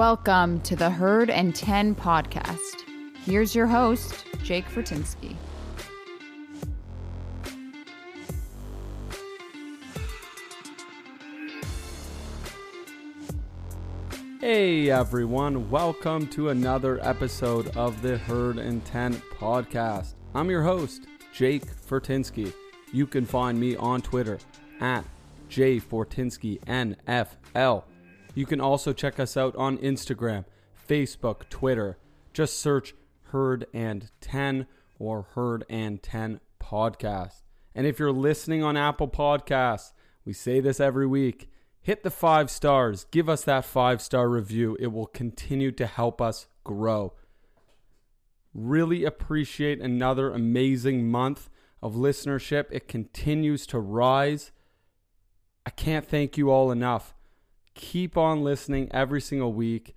Welcome to the Herd and 10 podcast. Here's your host, Jake Fortinsky. Hey everyone, welcome to another episode of the Herd and 10 podcast. I'm your host, Jake Fortinsky. You can find me on Twitter at jfortinskyNFL. You can also check us out on Instagram, Facebook, Twitter. Just search Herd and 10 or Herd and 10 podcast. And if you're listening on Apple Podcasts, we say this every week hit the five stars, give us that five star review. It will continue to help us grow. Really appreciate another amazing month of listenership. It continues to rise. I can't thank you all enough. Keep on listening every single week.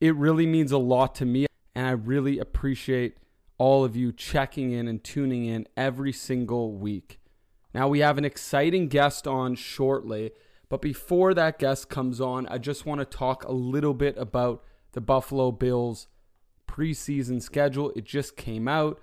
It really means a lot to me, and I really appreciate all of you checking in and tuning in every single week. Now, we have an exciting guest on shortly, but before that guest comes on, I just want to talk a little bit about the Buffalo Bills preseason schedule. It just came out,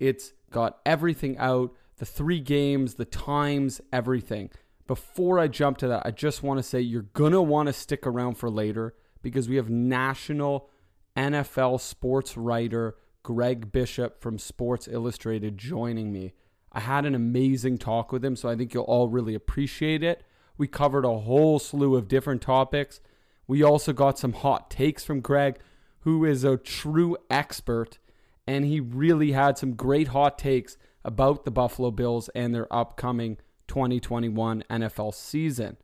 it's got everything out the three games, the times, everything. Before I jump to that, I just want to say you're going to want to stick around for later because we have national NFL sports writer Greg Bishop from Sports Illustrated joining me. I had an amazing talk with him, so I think you'll all really appreciate it. We covered a whole slew of different topics. We also got some hot takes from Greg, who is a true expert, and he really had some great hot takes about the Buffalo Bills and their upcoming 2021 NFL season.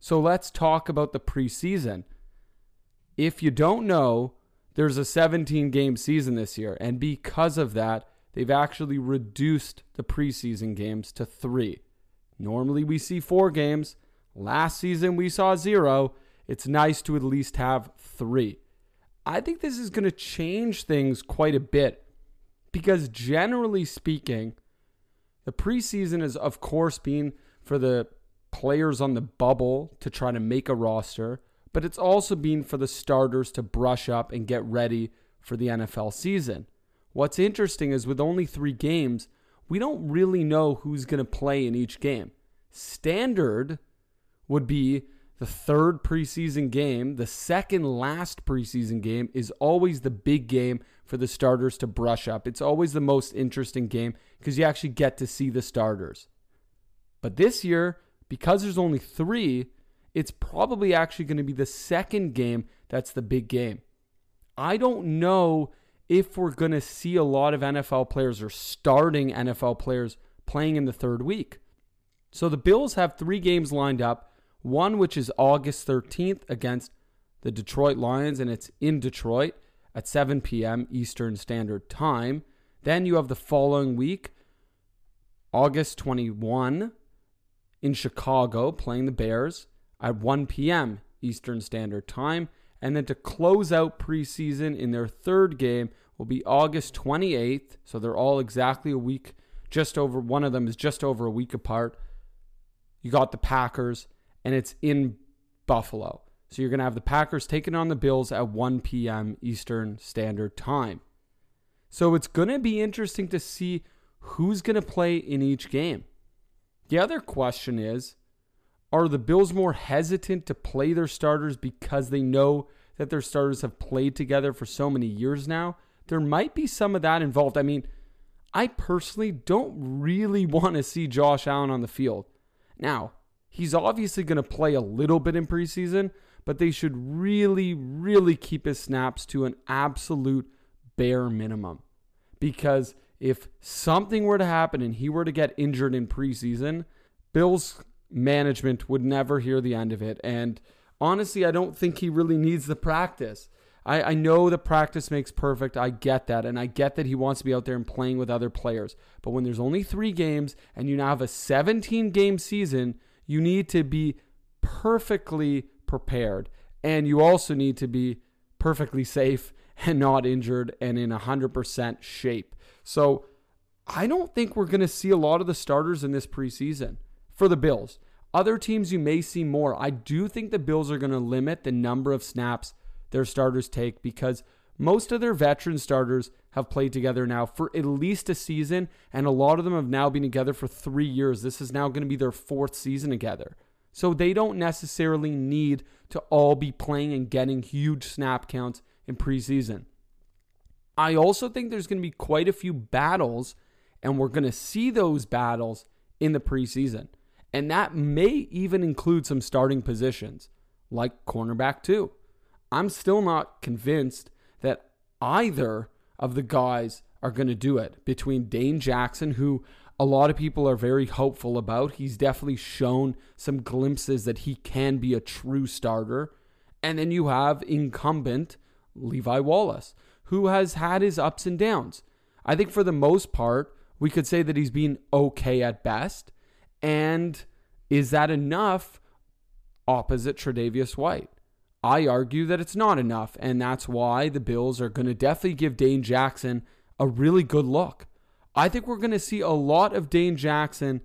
So let's talk about the preseason. If you don't know, there's a 17 game season this year, and because of that, they've actually reduced the preseason games to three. Normally we see four games. Last season we saw zero. It's nice to at least have three. I think this is going to change things quite a bit because, generally speaking, the preseason has, of course, been for the players on the bubble to try to make a roster, but it's also been for the starters to brush up and get ready for the NFL season. What's interesting is with only three games, we don't really know who's going to play in each game. Standard would be the third preseason game. The second last preseason game is always the big game for the starters to brush up. It's always the most interesting game because you actually get to see the starters. But this year, because there's only three, it's probably actually going to be the second game that's the big game. I don't know if we're going to see a lot of NFL players or starting NFL players playing in the third week. So the Bills have three games lined up one which is August 13th against the Detroit Lions, and it's in Detroit at 7 p.m. Eastern Standard Time. Then you have the following week, August 21, in Chicago, playing the Bears at 1 p.m. Eastern Standard Time. And then to close out preseason in their third game will be August 28th. So they're all exactly a week, just over, one of them is just over a week apart. You got the Packers and it's in Buffalo. So you're going to have the Packers taking on the Bills at 1 p.m. Eastern Standard Time. So it's going to be interesting to see who's going to play in each game. The other question is are the Bills more hesitant to play their starters because they know that their starters have played together for so many years now? There might be some of that involved. I mean, I personally don't really want to see Josh Allen on the field. Now, He's obviously going to play a little bit in preseason, but they should really, really keep his snaps to an absolute bare minimum. Because if something were to happen and he were to get injured in preseason, Bills management would never hear the end of it. And honestly, I don't think he really needs the practice. I, I know the practice makes perfect. I get that. And I get that he wants to be out there and playing with other players. But when there's only three games and you now have a 17 game season, you need to be perfectly prepared. And you also need to be perfectly safe and not injured and in 100% shape. So I don't think we're going to see a lot of the starters in this preseason for the Bills. Other teams, you may see more. I do think the Bills are going to limit the number of snaps their starters take because most of their veteran starters have played together now for at least a season, and a lot of them have now been together for three years. This is now going to be their fourth season together. So they don't necessarily need to all be playing and getting huge snap counts in preseason. I also think there's going to be quite a few battles, and we're going to see those battles in the preseason. And that may even include some starting positions, like cornerback, too. I'm still not convinced either of the guys are going to do it between Dane Jackson, who a lot of people are very hopeful about. He's definitely shown some glimpses that he can be a true starter. And then you have incumbent Levi Wallace, who has had his ups and downs. I think for the most part, we could say that he's been okay at best. And is that enough opposite Tre'Davious White? I argue that it's not enough, and that's why the Bills are going to definitely give Dane Jackson a really good look. I think we're going to see a lot of Dane Jackson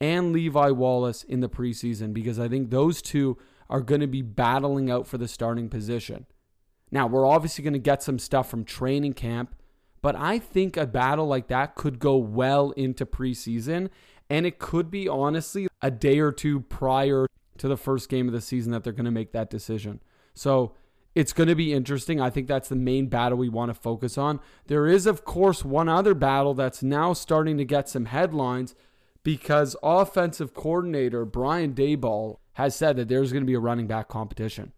and Levi Wallace in the preseason because I think those two are going to be battling out for the starting position. Now, we're obviously going to get some stuff from training camp, but I think a battle like that could go well into preseason, and it could be honestly a day or two prior to the first game of the season that they're going to make that decision. So it's going to be interesting. I think that's the main battle we want to focus on. There is, of course, one other battle that's now starting to get some headlines because offensive coordinator Brian Daboll has said that there's going to be a running back competition.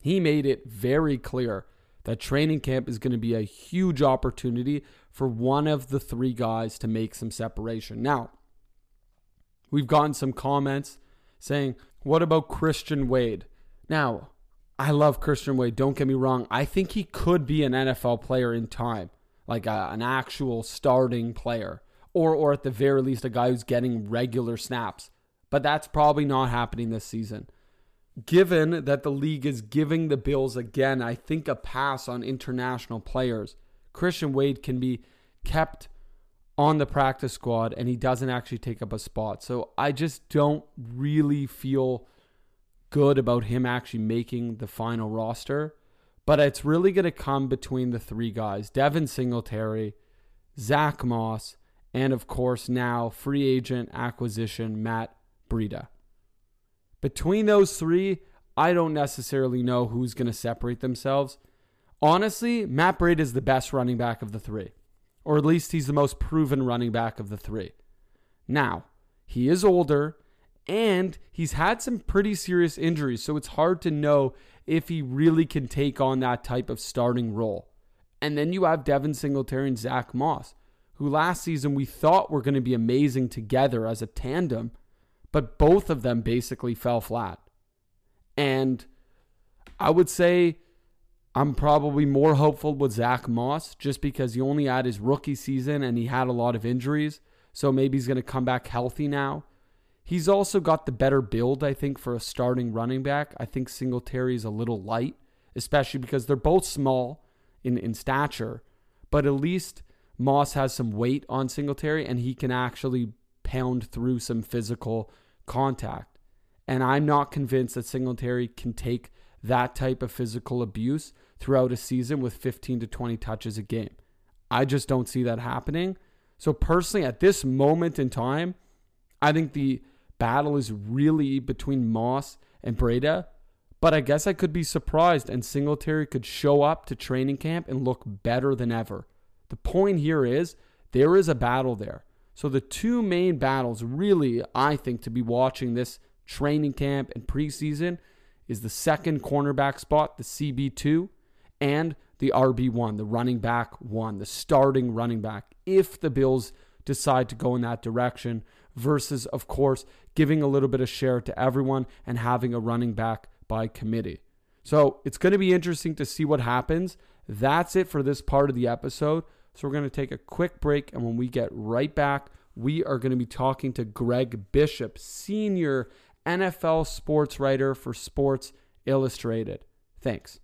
He made it very clear that training camp is going to be a huge opportunity for one of the three guys to make some separation. Now, we've gotten some comments saying, What about Christian Wade? Now, I love Christian Wade. Don't get me wrong. I think he could be an NFL player in time, like a, an actual starting player, or or at the very least a guy who's getting regular snaps. But that's probably not happening this season. Given that the league is giving the Bills again, I think a pass on international players. Christian Wade can be kept on the practice squad and he doesn't actually take up a spot. So I just don't really feel good about him actually making the final roster. But it's really going to come between the three guys Devin Singletary, Zach Moss, and of course now free agent acquisition Matt Breida. Between those three, I don't necessarily know who's going to separate themselves. Honestly, Matt Breida is the best running back of the three, or at least he's the most proven running back of the three. Now, he is older and he's had some pretty serious injuries, so it's hard to know if he really can take on that type of starting role. And then you have Devin Singletary and Zach Moss, who last season we thought were going to be amazing together as a tandem, but both of them basically fell flat. And I would say I'm probably more hopeful with Zach Moss just because he only had his rookie season and he had a lot of injuries. So maybe he's going to come back healthy now. He's also got the better build, I think, for a starting running back. I think Singletary is a little light, especially because they're both small in, in stature, but at least Moss has some weight on Singletary and he can actually pound through some physical contact. And I'm not convinced that Singletary can take that type of physical abuse throughout a season with 15 to 20 touches a game. I just don't see that happening. So, personally, at this moment in time, I think the battle is really between Moss and Breida. But I guess I could be surprised and Singletary could show up to training camp and look better than ever. The point here is there is a battle there. So the two main battles, really, I think, to be watching this training camp and preseason is the second cornerback spot, the CB2, and the RB1, the running back one, the starting running back, if the Bills decide to go in that direction versus, of course, giving a little bit of share to everyone and having a running back by committee. So it's going to be interesting to see what happens. That's it for this part of the episode. So we're going to take a quick break. And when we get right back, we are going to be talking to Greg Bishop, senior NFL sports writer for Sports Illustrated. Thanks.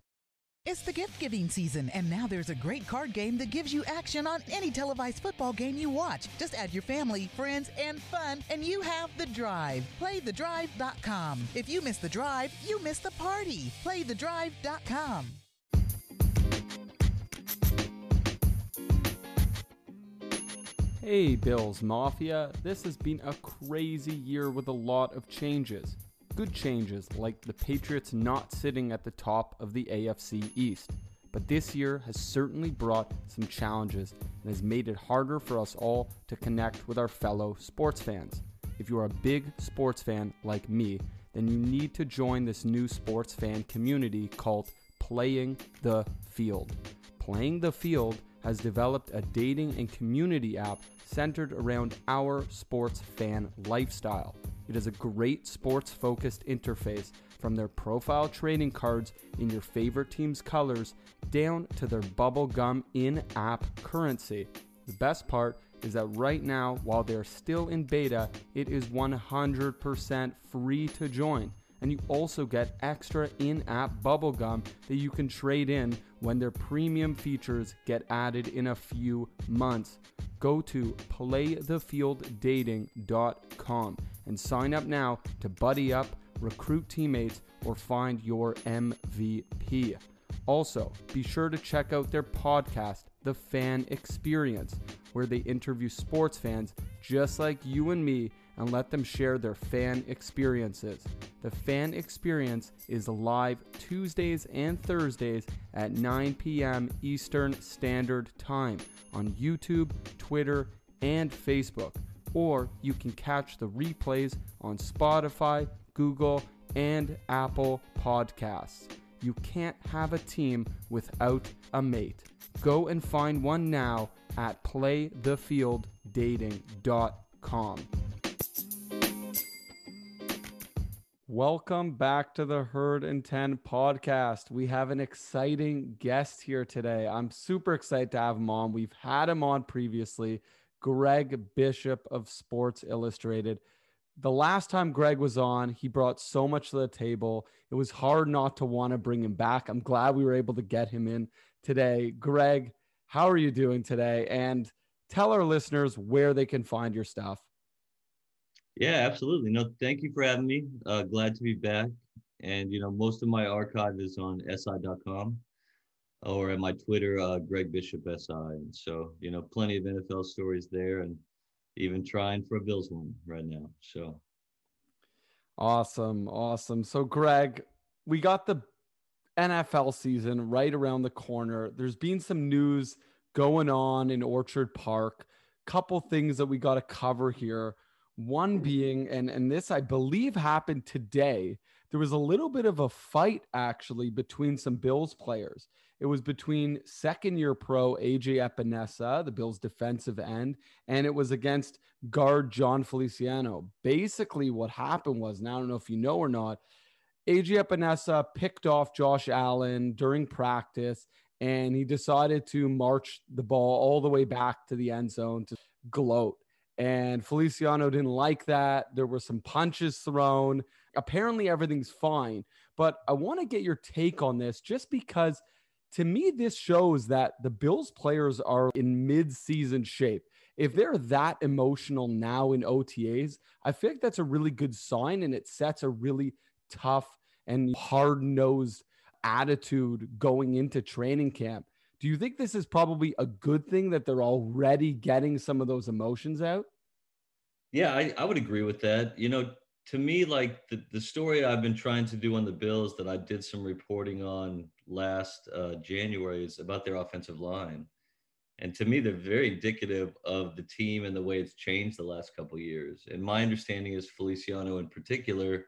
It's the gift giving season, and now there's a great card game that gives you action on any televised football game you watch. Just add your family, friends, and fun, and you have the drive. PlayTheDrive.com. If you miss the drive, you miss the party. PlayTheDrive.com. Hey, Bills Mafia. This has been a crazy year with a lot of changes. Good changes, like the Patriots not sitting at the top of the AFC East. But this year has certainly brought some challenges and has made it harder for us all to connect with our fellow sports fans. If you are a big sports fan like me, then you need to join this new sports fan community called Playing the Field. Playing the Field has developed a dating and community app centered around our sports fan lifestyle. It is a great sports focused interface from their profile trading cards in your favorite team's colors down to their bubblegum in app currency. The best part is that right now, while they're still in beta, it is 100% free to join. And you also get extra in app bubblegum that you can trade in when their premium features get added in a few months. Go to playthefielddating.com and sign up now to buddy up, recruit teammates, or find your MVP. Also, be sure to check out their podcast, The Fan Experience, where they interview sports fans just like you and me and let them share their fan experiences. The fan experience is live Tuesdays and Thursdays at 9 p.m. Eastern Standard Time on YouTube, Twitter, and Facebook. Or you can catch the replays on Spotify, Google, and Apple Podcasts. You can't have a team without a mate. Go and find one now at playthefielddating.com. Welcome back to the Herd and 10 podcast. We have an exciting guest here today. I'm super excited to have him on. We've had him on previously, Greg Bishop of Sports Illustrated. The last time Greg was on, he brought so much to the table. It was hard not to want to bring him back. I'm glad we were able to get him in today. Greg, how are you doing today? And tell our listeners where they can find your stuff. Yeah, absolutely. No, thank you for having me. Uh, glad to be back. And you know, most of my archive is on si.com or at my Twitter, uh, Greg Bishop SI. And so, you know, plenty of NFL stories there, and even trying for a Bills one right now. So, awesome, awesome. So, Greg, we got the NFL season right around the corner. There's been some news going on in Orchard Park. Couple things that we got to cover here. One being, and, and this I believe happened today, there was a little bit of a fight actually between some Bills players. It was between second year pro AJ Epenesa, the Bills defensive end, and it was against guard John Feliciano. Basically, what happened was, now I don't know if you know or not, AJ Epenesa picked off Josh Allen during practice and he decided to march the ball all the way back to the end zone to gloat and Feliciano didn't like that. There were some punches thrown. Apparently, everything's fine. But I want to get your take on this just because to me, this shows that the Bills players are in mid season shape. If they're that emotional now in OTAs, I like that's a really good sign and it sets a really tough and hard nosed attitude going into training camp. Do you think this is probably a good thing that they're already getting some of those emotions out? Yeah, I, I would agree with that. You know, to me, like the, the story I've been trying to do on the Bills that I did some reporting on last uh, January is about their offensive line. And to me, they're very indicative of the team and the way it's changed the last couple years. And my understanding is Feliciano in particular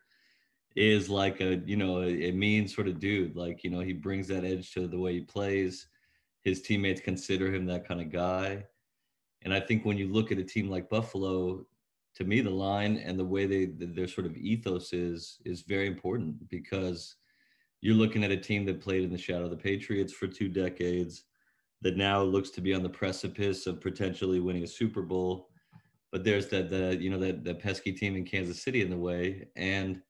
is like a, you know, a, a mean sort of dude. Like, you know, he brings that edge to the way he plays his teammates consider him that kind of guy. And I think when you look at a team like Buffalo, to me, the line and the way they their sort of ethos is is very important because you're looking at a team that played in the shadow of the Patriots for two decades, that now looks to be on the precipice of potentially winning a Super Bowl. But there's that the you know that the pesky team in Kansas City in the way, and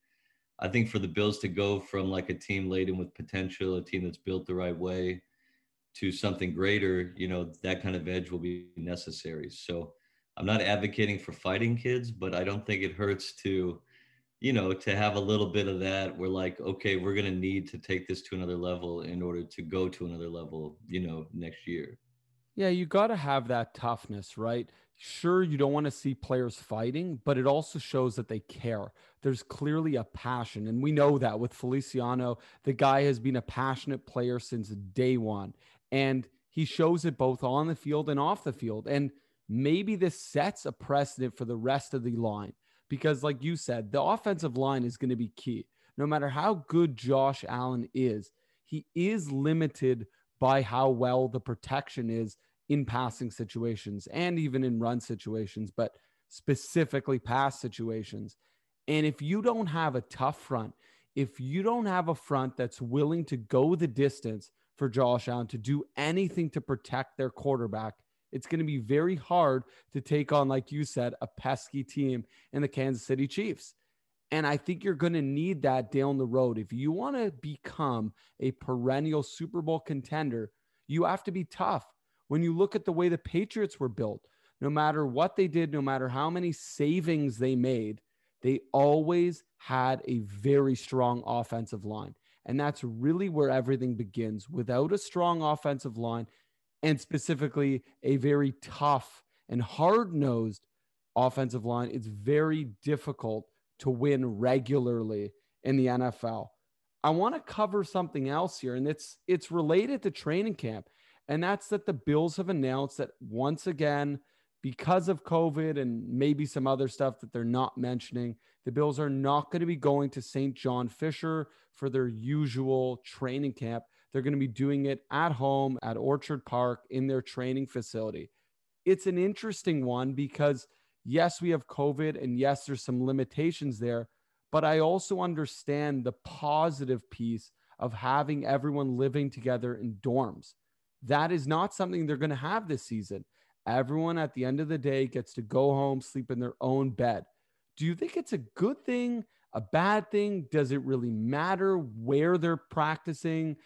I think for the Bills to go from like a team laden with potential, a team that's built the right way, to something greater, you know, that kind of edge will be necessary. So I'm not advocating for fighting kids, but I don't think it hurts to you know, to have a little bit of that, we're like, okay, we're going to need to take this to another level in order to go to another level, you know, next year. Yeah, you got to have that toughness, right? Sure, you don't want to see players fighting, but it also shows that they care. There's clearly a passion. And we know that with Feliciano, the guy has been a passionate player since day one. And he shows it both on the field and off the field. And maybe this sets a precedent for the rest of the line because, like you said, the offensive line is going to be key. No matter how good Josh Allen is, he is limited by how well the protection is in passing situations and even in run situations, but specifically pass situations. And if you don't have a tough front, if you don't have a front that's willing to go the distance for Josh Allen to do anything to protect their quarterback, it's going to be very hard to take on, like you said, a pesky team in the Kansas City Chiefs. And I think you're going to need that down the road. If you want to become a perennial Super Bowl contender, you have to be tough. When you look at the way the Patriots were built, no matter what they did, no matter how many savings they made, they always had a very strong offensive line. And that's really where everything begins. Without a strong offensive line, and specifically a very tough and hard nosed offensive line, it's very difficult to win regularly in the NFL. I want to cover something else here, and it's it's related to training camp, and that's that the Bills have announced that once again, because of COVID and maybe some other stuff that they're not mentioning, the Bills are not going to be going to St. John Fisher for their usual training camp. They're going to be doing it at home at Orchard Park in their training facility. It's an interesting one because, yes, we have COVID and yes, there's some limitations there, but I also understand the positive piece of having everyone living together in dorms. That is not something they're going to have this season. Everyone at the end of the day gets to go home, sleep in their own bed. Do you think it's a good thing, a bad thing? Does it really matter where they're practicing?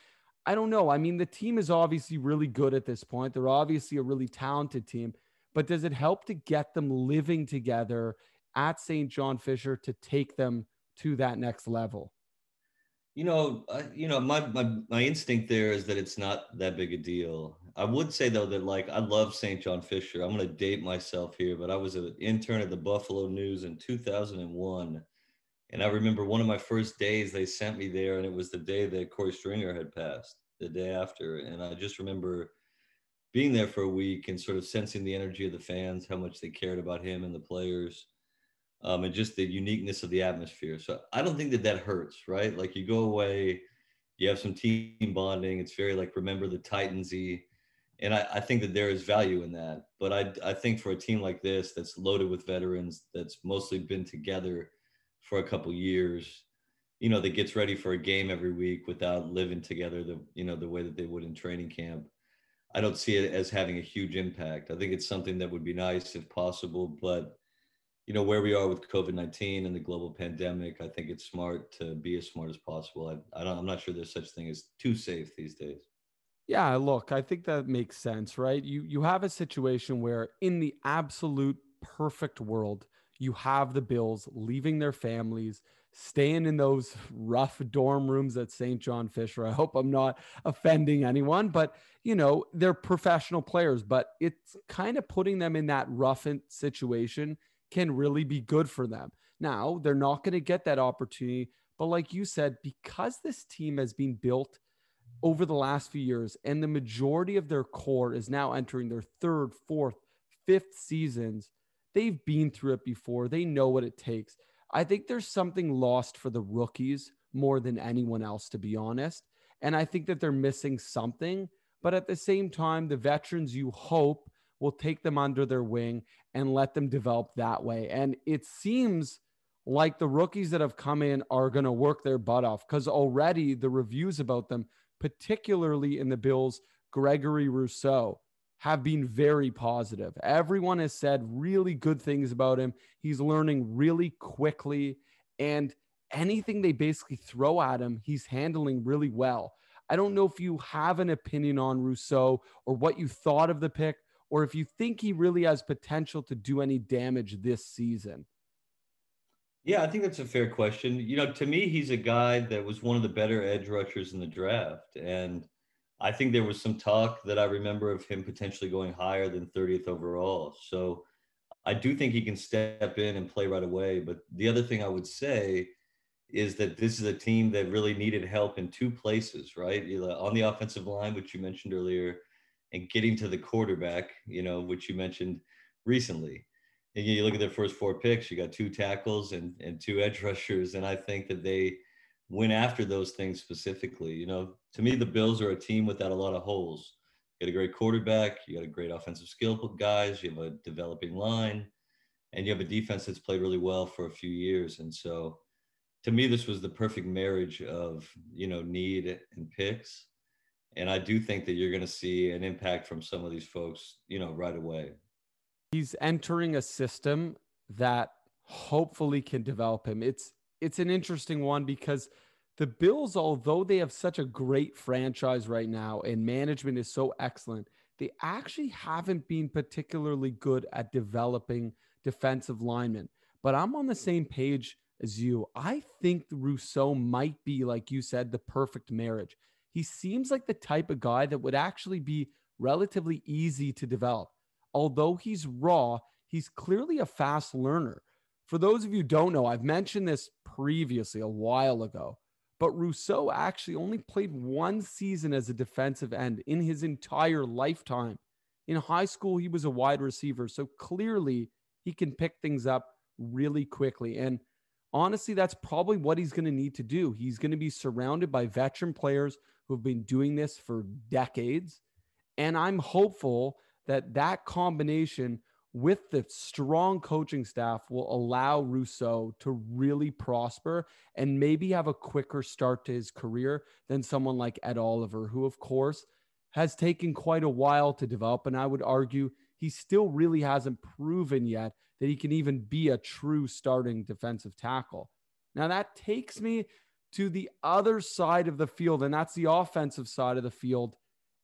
I don't know. I mean, the team is obviously really good at this point. They're obviously a really talented team, but does it help to get them living together at St. John Fisher to take them to that next level? You know, uh, you know, my, my my instinct there is that it's not that big a deal. I would say though that like I love St. John Fisher. I'm going to date myself here, but I was an intern at the Buffalo News in 2001 and I remember one of my first days they sent me there, and it was the day that Corey Stringer had passed, the day after. And I just remember being there for a week and sort of sensing the energy of the fans, how much they cared about him and the players, um, and just the uniqueness of the atmosphere. So I don't think that that hurts, right? Like you go away, you have some team bonding. It's very like remember the Titansy. And I, I think that there is value in that. But I, I think for a team like this that's loaded with veterans, that's mostly been together for a couple years you know that gets ready for a game every week without living together the you know the way that they would in training camp. I don't see it as having a huge impact. I think it's something that would be nice if possible but you know where we are with covid-19 and the global pandemic i think it's smart to be as smart as possible. I, I don't i'm not sure there's such thing as too safe these days. Yeah look i think that makes sense right? You you have a situation where in the absolute perfect world you have the Bills leaving their families, staying in those rough dorm rooms at St. John Fisher. I hope I'm not offending anyone, but you know, they're professional players, but it's kind of putting them in that rough situation can really be good for them. Now, they're not going to get that opportunity, but like you said, because this team has been built over the last few years and the majority of their core is now entering their third, fourth, fifth seasons, They've been through it before. They know what it takes. I think there's something lost for the rookies more than anyone else, to be honest. And I think that they're missing something. But at the same time, the veterans you hope will take them under their wing and let them develop that way. And it seems like the rookies that have come in are going to work their butt off because already the reviews about them, particularly in the Bills, Gregory Rousseau, have been very positive. Everyone has said really good things about him. He's learning really quickly, and anything they basically throw at him, he's handling really well. I don't know if you have an opinion on Rousseau or what you thought of the pick, or if you think he really has potential to do any damage this season. Yeah, I think that's a fair question. You know, to me, he's a guy that was one of the better edge rushers in the draft. And I think there was some talk that I remember of him potentially going higher than 30th overall. So I do think he can step in and play right away. But the other thing I would say is that this is a team that really needed help in two places, right? On the offensive line, which you mentioned earlier, and getting to the quarterback, you know, which you mentioned recently. And you look at their first four picks, you got two tackles and, and two edge rushers. And I think that they went after those things specifically. You know, to me, the Bills are a team without a lot of holes. You got a great quarterback, you got a great offensive skill guys, you have a developing line, and you have a defense that's played really well for a few years. And so to me, this was the perfect marriage of, you know, need and picks. And I do think that you're going to see an impact from some of these folks, you know, right away. He's entering a system that hopefully can develop him. It's it's an interesting one because the Bills, although they have such a great franchise right now and management is so excellent, they actually haven't been particularly good at developing defensive linemen. But I'm on the same page as you. I think Rousseau might be, like you said, the perfect marriage. He seems like the type of guy that would actually be relatively easy to develop. Although he's raw, he's clearly a fast learner. For those of you don't know, I've mentioned this previously a while ago, but Rousseau actually only played one season as a defensive end in his entire lifetime. In high school, he was a wide receiver, so clearly he can pick things up really quickly. And honestly, that's probably what he's going to need to do. He's going to be surrounded by veteran players who have been doing this for decades. And I'm hopeful that that combination with the strong coaching staff will allow Rousseau to really prosper and maybe have a quicker start to his career than someone like Ed Oliver, who, of course, has taken quite a while to develop. And I would argue he still really hasn't proven yet that he can even be a true starting defensive tackle. Now, that takes me to the other side of the field, and that's the offensive side of the field.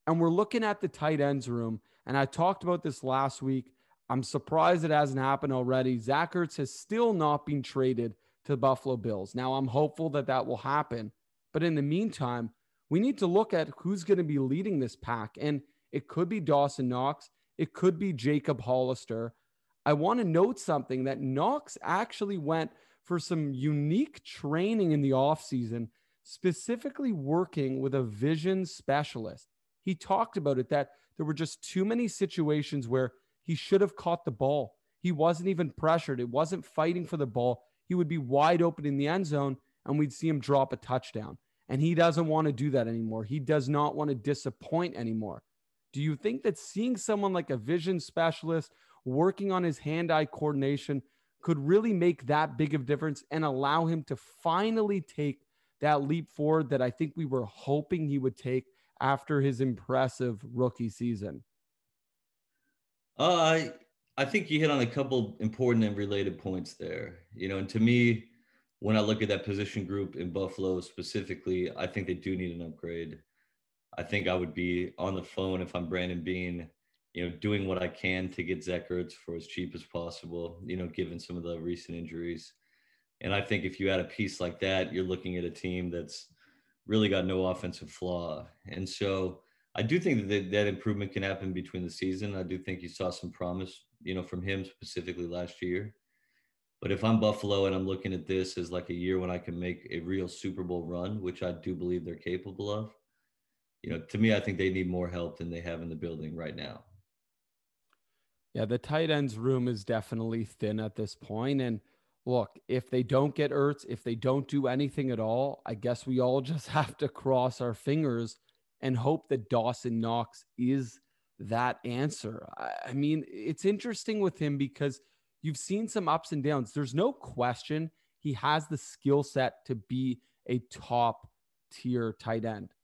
And we're looking at the tight ends room. And I talked about this last week. I'm surprised it hasn't happened already. Zach Ertz has still not been traded to the Buffalo Bills. Now, I'm hopeful that that will happen. But in the meantime, we need to look at who's going to be leading this pack. And it could be Dawson Knox, it could be Jacob Hollister. I want to note something that Knox actually went for some unique training in the offseason, specifically working with a vision specialist. He talked about it that there were just too many situations where he should have caught the ball. He wasn't even pressured, it wasn't fighting for the ball. He would be wide open in the end zone, and we'd see him drop a touchdown. And he doesn't want to do that anymore. He does not want to disappoint anymore. Do you think that seeing someone like a vision specialist working on his hand eye coordination could really make that big of difference and allow him to finally take that leap forward that I think we were hoping he would take after his impressive rookie season? Uh, I think you hit on a couple important and related points there. You know, and to me, when I look at that position group in Buffalo specifically, I think they do need an upgrade. I think I would be on the phone if I'm Brandon Beane, you know, doing what I can to get Zach Ertz for as cheap as possible, you know, given some of the recent injuries. And I think if you add a piece like that, you're looking at a team that's really got no offensive flaw. And so I do think that that improvement can happen between the season. I do think you saw some promise, you know, from him specifically last year. But if I'm Buffalo and I'm looking at this as like a year when I can make a real Super Bowl run, which I do believe they're capable of, you know, to me, I think they need more help than they have in the building right now. Yeah, the tight ends room is definitely thin at this point. And look, if they don't get Ertz, if they don't do anything at all, I guess we all just have to cross our fingers and hope that Dawson Knox is that answer. I mean, it's interesting with him because you've seen some ups and downs. There's no question he has the skill set to be a top tier tight end.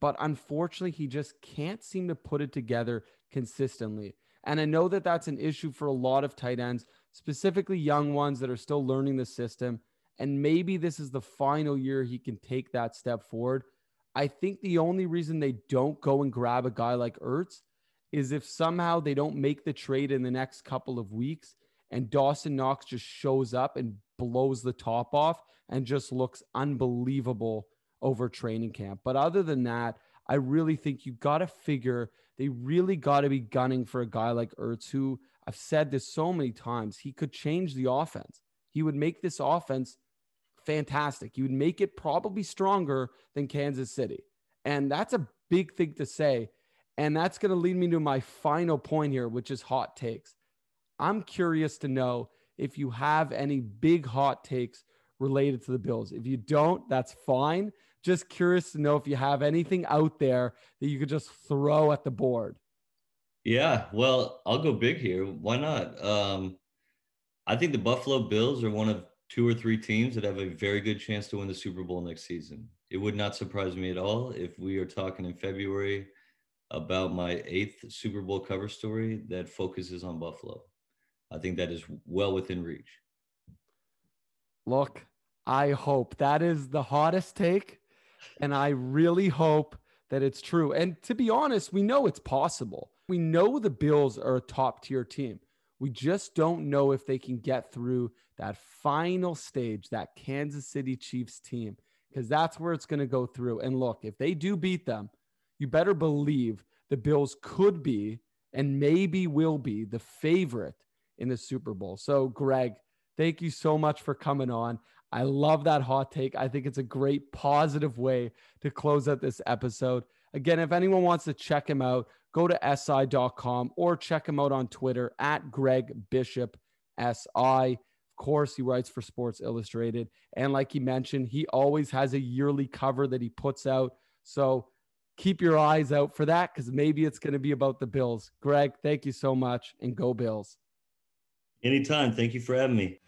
But unfortunately, he just can't seem to put it together consistently. And I know that that's an issue for a lot of tight ends, specifically young ones that are still learning the system. And maybe this is the final year he can take that step forward. I think the only reason they don't go and grab a guy like Ertz is if somehow they don't make the trade in the next couple of weeks and Dawson Knox just shows up and blows the top off and just looks unbelievable over training camp. But other than that, I really think you got to figure they really got to be gunning for a guy like Ertz, who I've said this so many times, he could change the offense. He would make this offense fantastic. You would make it probably stronger than Kansas City. And that's a big thing to say. And that's going to lead me to my final point here, which is hot takes. I'm curious to know if you have any big hot takes related to the Bills. If you don't, that's fine. Just curious to know if you have anything out there that you could just throw at the board. Yeah, well, I'll go big here. Why not? Um, I think the Buffalo Bills are one of two or three teams that have a very good chance to win the Super Bowl next season. It would not surprise me at all if we are talking in February about my eighth Super Bowl cover story that focuses on Buffalo. I think that is well within reach. Look, I hope that is the hottest take. And I really hope that it's true. And to be honest, we know it's possible. We know the Bills are a top tier team. We just don't know if they can get through that final stage, that Kansas City Chiefs team, because that's where it's going to go through. And look, if they do beat them, you better believe the Bills could be and maybe will be the favorite in the Super Bowl. So, Greg, thank you so much for coming on. I love that hot take. I think it's a great positive way to close out this episode. Again, if anyone wants to check him out, go to si.com or check him out on Twitter at Greg Bishop SI. Of course, he writes for Sports Illustrated. And like he mentioned, he always has a yearly cover that he puts out. So keep your eyes out for that because maybe it's going to be about the Bills. Greg, thank you so much and go Bills. Anytime. Thank you for having me.